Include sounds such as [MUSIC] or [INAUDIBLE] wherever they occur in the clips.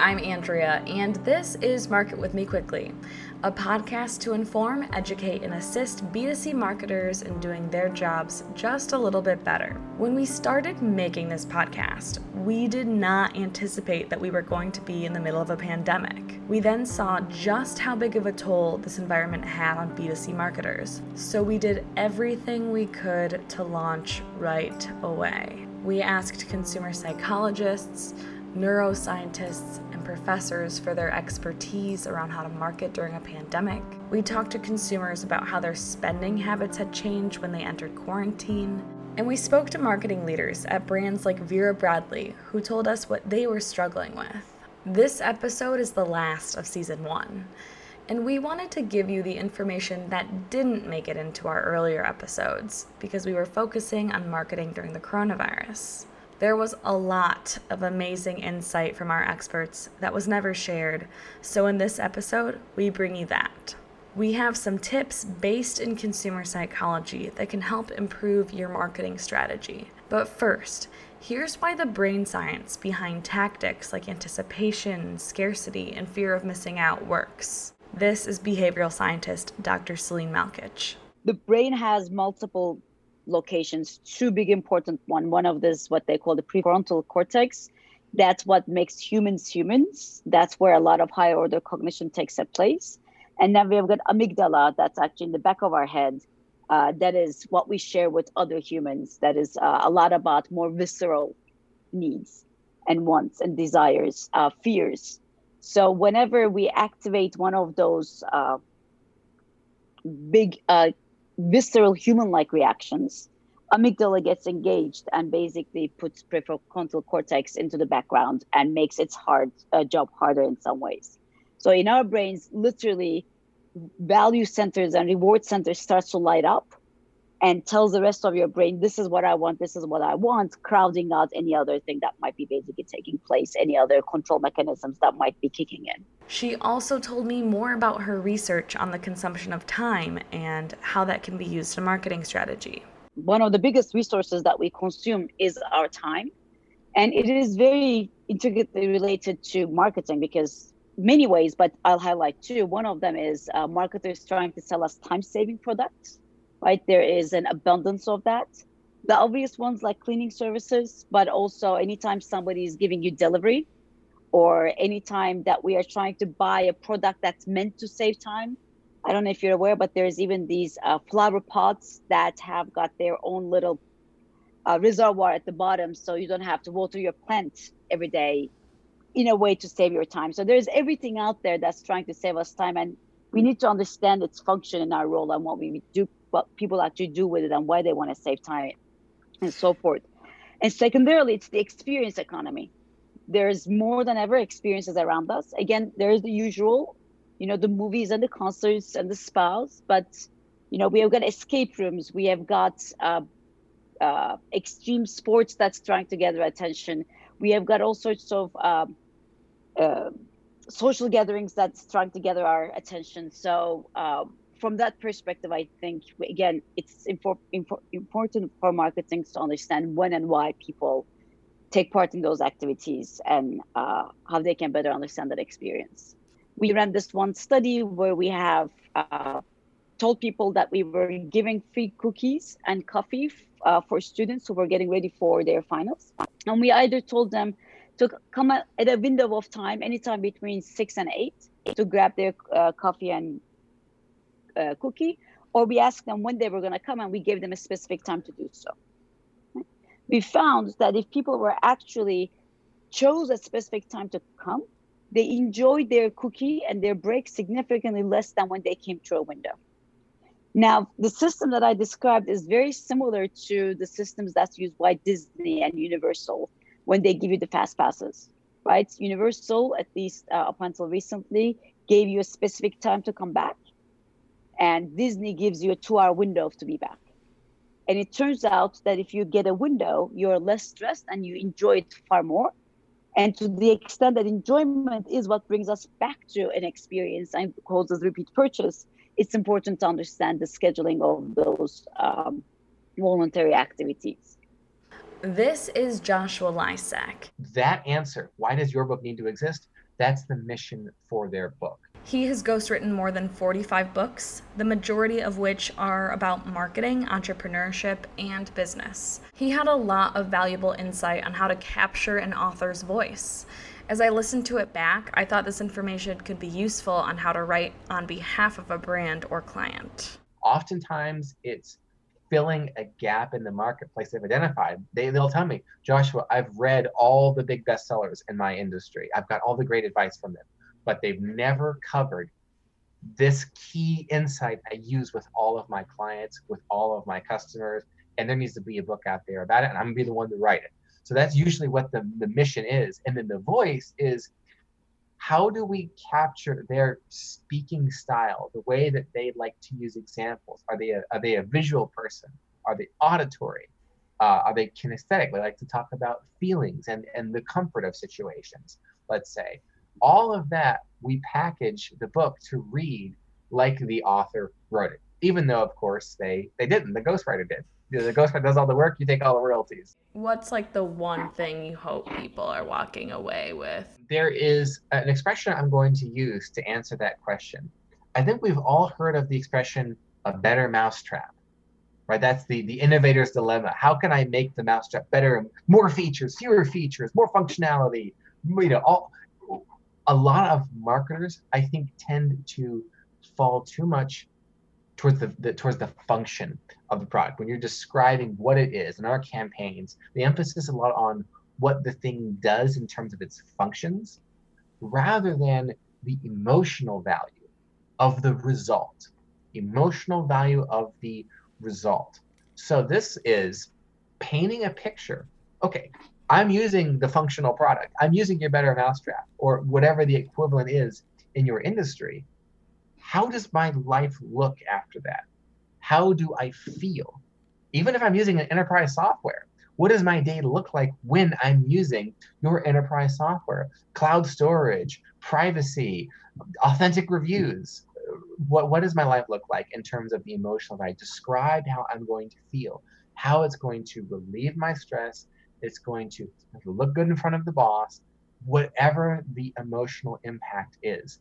I'm Andrea, and this is Market With Me Quickly, a podcast to inform, educate, and assist B2C marketers in doing their jobs just a little bit better. When we started making this podcast, we did not anticipate that we were going to be in the middle of a pandemic. We then saw just how big of a toll this environment had on B2C marketers, so we did everything we could to launch right away. We asked consumer psychologists, neuroscientists, professors for their expertise around how to market during a pandemic. We talked to consumers about how their spending habits had changed when they entered quarantine. And we spoke to marketing leaders at brands like Vera Bradley, who told us what they were struggling with. This episode is the last of season one, and we wanted to give you the information that didn't make it into our earlier episodes because we were focusing on marketing during the coronavirus. There was a lot of amazing insight from our experts that was never shared, so in this episode, we bring you that. We have some tips based in consumer psychology that can help improve your marketing strategy. But first, here's why the brain science behind tactics like anticipation, scarcity, and fear of missing out works. This is behavioral scientist Dr. Selin Malkoc. The brain has multiple locations two big important one one of this what they call the prefrontal cortex. That's what makes humans humans. That's where a lot of higher order cognition takes a place. And then we've got amygdala that's actually in the back of our head uh, that is what we share with other humans. That is uh, a lot about more visceral needs and wants and desires uh, fears. So whenever we activate one of those uh, big visceral human-like reactions, amygdala gets engaged and basically puts prefrontal cortex into the background and makes its hard uh, job harder in some ways. So in our brains, literally, value centers and reward centers starts to light up and tells the rest of your brain, this is what I want, this is what I want, crowding out any other thing that might be basically taking place, any other control mechanisms that might be kicking in. She also told me more about her research on the consumption of time and how that can be used in marketing strategy. One of the biggest resources that we consume is our time. And it is very intricately related to marketing because many ways, but I'll highlight two. One of them is uh, marketers trying to sell us time saving products right? There is an abundance of that. The obvious ones like cleaning services, but also anytime somebody is giving you delivery or anytime that we are trying to buy a product that's meant to save time. I don't know if you're aware, but there's even these uh, flower pots that have got their own little uh, reservoir at the bottom, so you don't have to water your plant every day in a way to save your time. So there's everything out there that's trying to save us time, and we need to understand its function in our role and what we do what people actually do with it and why they want to save time and so forth. And secondarily, it's the experience economy. There's more than ever experiences around us. Again, there's the usual, you know, the movies and the concerts and the spas, but you know, we have got escape rooms. We have got uh, uh, extreme sports that's trying to gather attention. We have got all sorts of um, uh, social gatherings that's trying to gather our attention. So um, from that perspective, I think again, it's infor- infor- important for marketing to understand when and why people take part in those activities and uh, how they can better understand that experience. We ran this one study where we have uh, told people that we were giving free cookies and coffee uh, for students who were getting ready for their finals, and we either told them to come at a window of time anytime between six and eight to grab their uh, coffee and uh, cookie, or we asked them when they were going to come and we gave them a specific time to do so. We found that if people were actually chose a specific time to come, they enjoyed their cookie and their break significantly less than when they came through a window. Now, the system that I described is very similar to the systems that's used by Disney and Universal when they give you the fast passes, right? Universal, at least uh, up until recently, gave you a specific time to come back and Disney gives you a two hour window to be back. And it turns out that if you get a window, you're less stressed and you enjoy it far more. And to the extent that enjoyment is what brings us back to an experience and causes repeat purchase, it's important to understand the scheduling of those um, voluntary activities. This is Joshua Lysak. That answer, why does your book need to exist? That's the mission for their book. He has ghostwritten more than 45 books, the majority of which are about marketing, entrepreneurship, and business. He had a lot of valuable insight on how to capture an author's voice. As I listened to it back, I thought this information could be useful on how to write on behalf of a brand or client. Oftentimes, it's filling a gap in the marketplace they've identified. They, they'll tell me, Joshua, I've read all the big bestsellers in my industry. I've got all the great advice from them, but they've never covered this key insight I use with all of my clients, with all of my customers. And there needs to be a book out there about it, and I'm gonna be the one to write it. So that's usually what the, the mission is. And then the voice is how do we capture their speaking style, the way that they like to use examples? Are they a, are they a visual person? Are they auditory? Uh, are they kinesthetic? They like to talk about feelings and, and the comfort of situations, let's say. All of that, we package the book to read like the author wrote it, even though, of course, they, they didn't. The ghostwriter did. The ghostwriter does all the work you take all the royalties. What's like the one thing you hope people are walking away with? There is an expression i'm going to use to answer that question. I think we've all heard of the expression a better mousetrap right? That's the the innovator's dilemma. How can i make the mousetrap better more features fewer features more functionality? You know all a lot of marketers i think tend to fall too much towards the, the, towards the function of the product. When you're describing what it is in our campaigns the emphasis a lot on what the thing does in terms of its functions rather than the emotional value of the result. Emotional value of the result. So this is painting a picture. Okay i'm using the functional product i'm using your better mousetrap or whatever the equivalent is in your industry how does my life look after that? How do I feel? Even if I'm using an enterprise software, what does my day look like when I'm using your enterprise software? Cloud storage, privacy, authentic reviews. What, what does my life look like in terms of the emotional value? Describe how I'm going to feel, how it's going to relieve my stress, it's going to look good in front of the boss, whatever the emotional impact is.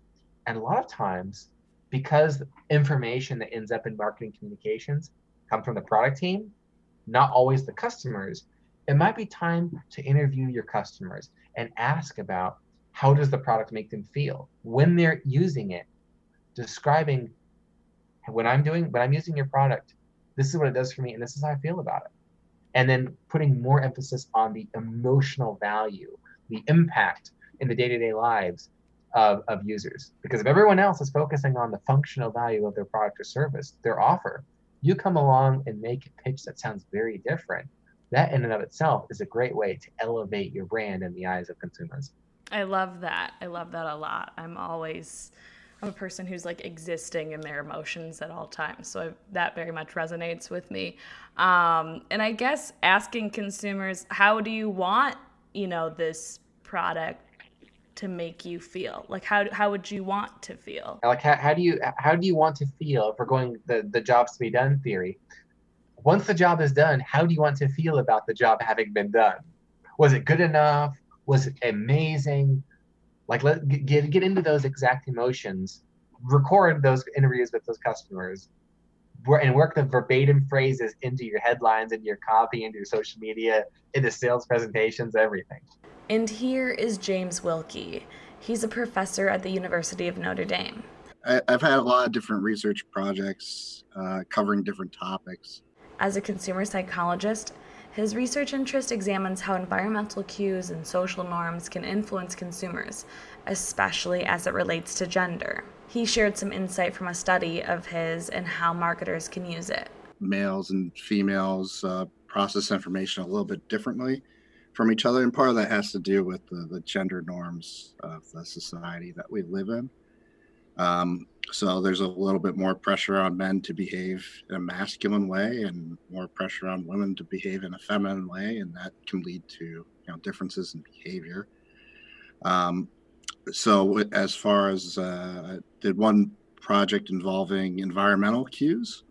And a lot of times, because information that ends up in marketing communications come from the product team, not always the customers, it might be time to interview your customers and ask about how does the product make them feel when they're using it, describing when I'm doing when I'm using your product, this is what it does for me and this is how I feel about it. And then putting more emphasis on the emotional value, the impact in the day-to-day lives of, of users. Because if everyone else is focusing on the functional value of their product or service, their offer, you come along and make a pitch that sounds very different. That in and of itself is a great way to elevate your brand in the eyes of consumers. I love that. I love that a lot. I'm always I'm a person who's like existing in their emotions at all times. So I, that very much resonates with me. Um, and I guess asking consumers, how do you want, you know, this product to make you feel? Like how how would you want to feel? Like how, how do you how do you want to feel if we're going the the jobs to be done theory? Once the job is done, how do you want to feel about the job having been done? Was it good enough? Was it amazing? Like let get get into those exact emotions. Record those interviews with those customers and work the verbatim phrases into your headlines, into your copy, into your social media, into sales presentations, everything. And here is James Wilkie. He's a professor at the University of Notre Dame. I, have had a lot of different research projects uh, covering different topics. As a consumer psychologist, his research interest examines how environmental cues and social norms can influence consumers, especially as it relates to gender. He shared some insight from a study of his and how marketers can use it. Males and females uh, process information a little bit differently from each other. And part of that has to do with the, the gender norms of the society that we live in. Um, so there's a little bit more pressure on men to behave in a masculine way and more pressure on women to behave in a feminine way. And that can lead to you know, differences in behavior. Um, so as far as uh, did one project involving environmental cues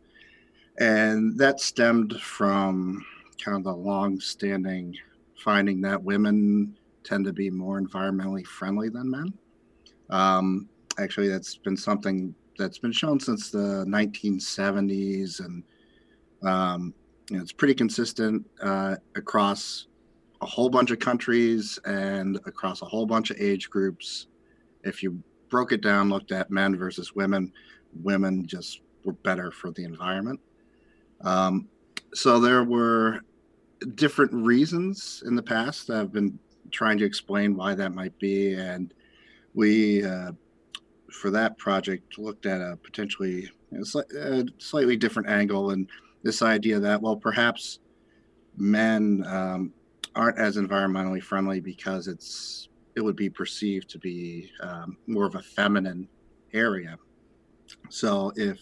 and that stemmed from kind of the long standing finding that women tend to be more environmentally friendly than men. Um, actually, that's been something that's been shown since the 1970s, and um, you know, it's pretty consistent uh, across a whole bunch of countries and across a whole bunch of age groups. If you broke it down, looked at men versus women, women just were better for the environment. Um, so there were different reasons in the past that have been trying to explain why that might be, and we, uh, for that project, looked at a potentially a, slightly different angle and this idea that well, perhaps men um, aren't as environmentally friendly because it's it would be perceived to be um, more of a feminine area. So if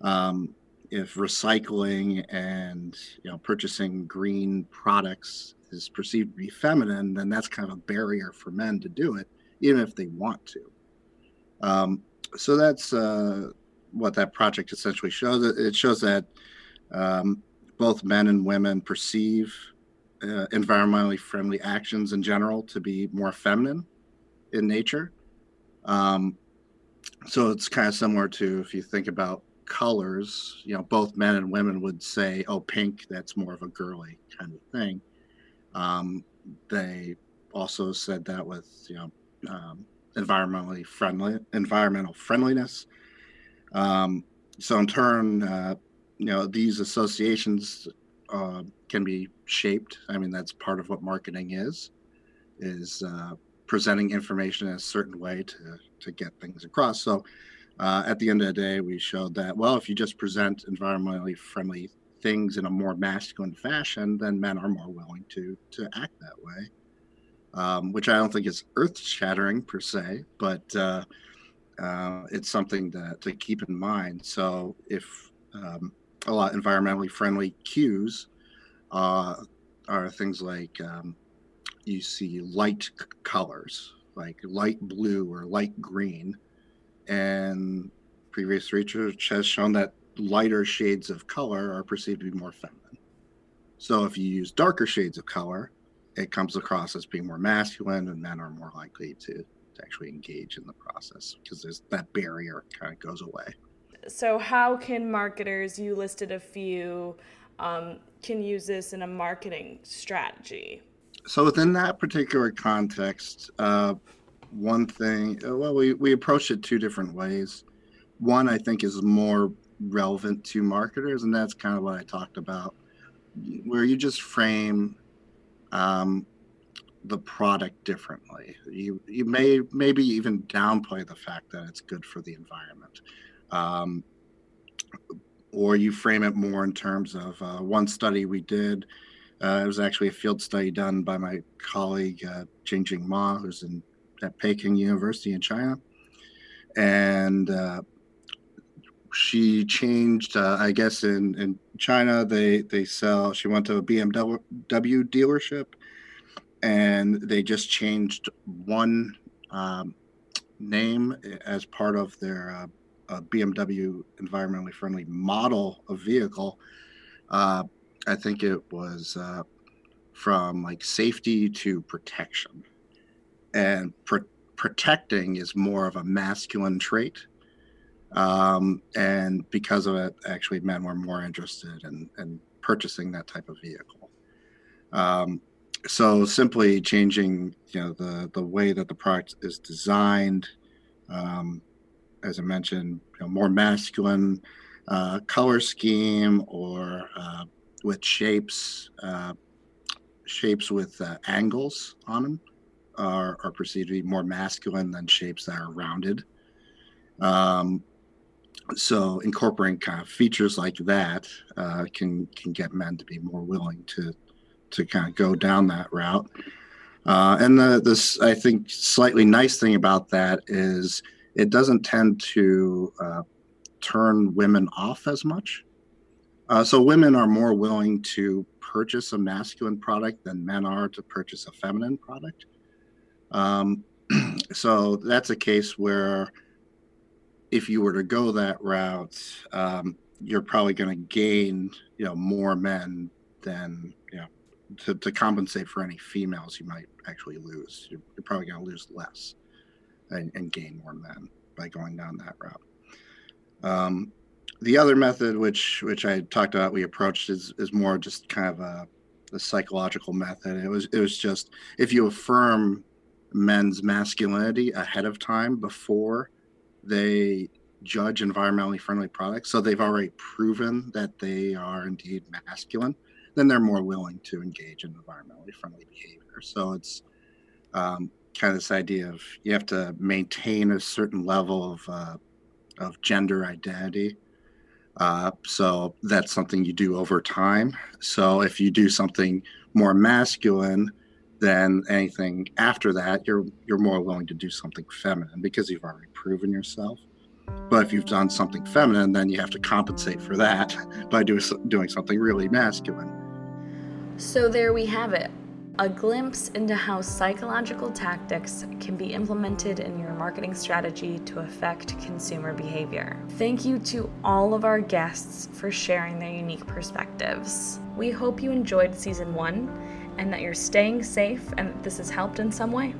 um, if recycling and you know purchasing green products is perceived to be feminine, then that's kind of a barrier for men to do it, even if they want to. Um, so that's uh, what that project essentially shows. It shows that um, both men and women perceive uh, environmentally friendly actions in general to be more feminine in nature. Um, so it's kind of similar to if you think about colors, you know, both men and women would say, oh, pink, that's more of a girly kind of thing. Um, they also said that with, you know, um, environmentally friendly, environmental friendliness. Um, so in turn, uh, you know, these associations uh, can be shaped. I mean, that's part of what marketing is, is uh, presenting information in a certain way to to get things across. So, uh, at the end of the day, we showed that well, if you just present environmentally friendly things in a more masculine fashion, then men are more willing to to act that way. Um, which I don't think is earth shattering per se, but uh, uh, it's something that to keep in mind. So if um, a lot environmentally friendly cues uh, are things like um, you see light colors, like light blue or light green. And previous research has shown that lighter shades of color are perceived to be more feminine. So if you use darker shades of color, it comes across as being more masculine, and men are more likely to, to actually engage in the process because there's that barrier kind of goes away. So how can marketers you listed a few um, can use this in a marketing strategy? So within that particular context uh, one thing uh, well we, we approached it two different ways. One i think is more relevant to marketers and that's kind of what i talked about where you just frame um, the product differently you you may maybe even downplay the fact that it's good for the environment um, or you frame it more in terms of uh, one study we did. Uh, it was actually a field study done by my colleague uh, Jingjing Ma, who's in at Peking University in China, and uh, she changed. Uh, I guess in in China they they sell. She went to a BMW dealership, and they just changed one um, name as part of their uh, a BMW environmentally friendly model of vehicle. Uh, I think it was uh, from like safety to protection, and protecting is more of a masculine trait. Um, and because of it, actually, men were more interested in, in purchasing that type of vehicle. Um, so simply changing, you know, the the way that the product is designed, um, as I mentioned, you know, more masculine uh, color scheme or uh, with shapes, uh, shapes with uh, angles on them are, are, perceived to be more masculine than shapes that are rounded. Um, so incorporating kind of features like that uh, can can get men to be more willing to to kind of go down that route. Uh, and the, this, I think, slightly nice thing about that is it doesn't tend to uh, turn women off as much. Uh, so women are more willing to purchase a masculine product than men are to purchase a feminine product. Um, [CLEARS THROAT] so that's a case where if you were to go that route, um, you're probably going to gain, you know, more men than you know to, to compensate for any females you might actually lose. You're, you're probably going to lose less. and, and gain more men by going down that route. Um, the other method, which which I talked about, we approached is is more just kind of a, a psychological method. It was it was just if you affirm men's masculinity ahead of time before they judge environmentally friendly products, so they've already proven that they are indeed masculine, then they're more willing to engage in environmentally friendly behavior. So it's um, kind of this idea of you have to maintain a certain level of uh, of gender identity. Uh, so that's something you do over time. So if you do something more masculine, then anything after that, you're you're more willing to do something feminine because you've already proven yourself. But if you've done something feminine, then you have to compensate for that [LAUGHS] by do, doing something really masculine. So there we have it a glimpse into how psychological tactics can be implemented in your marketing strategy to affect consumer behavior. Thank you to all of our guests for sharing their unique perspectives. We hope you enjoyed season one and that you're staying safe and that this has helped in some way.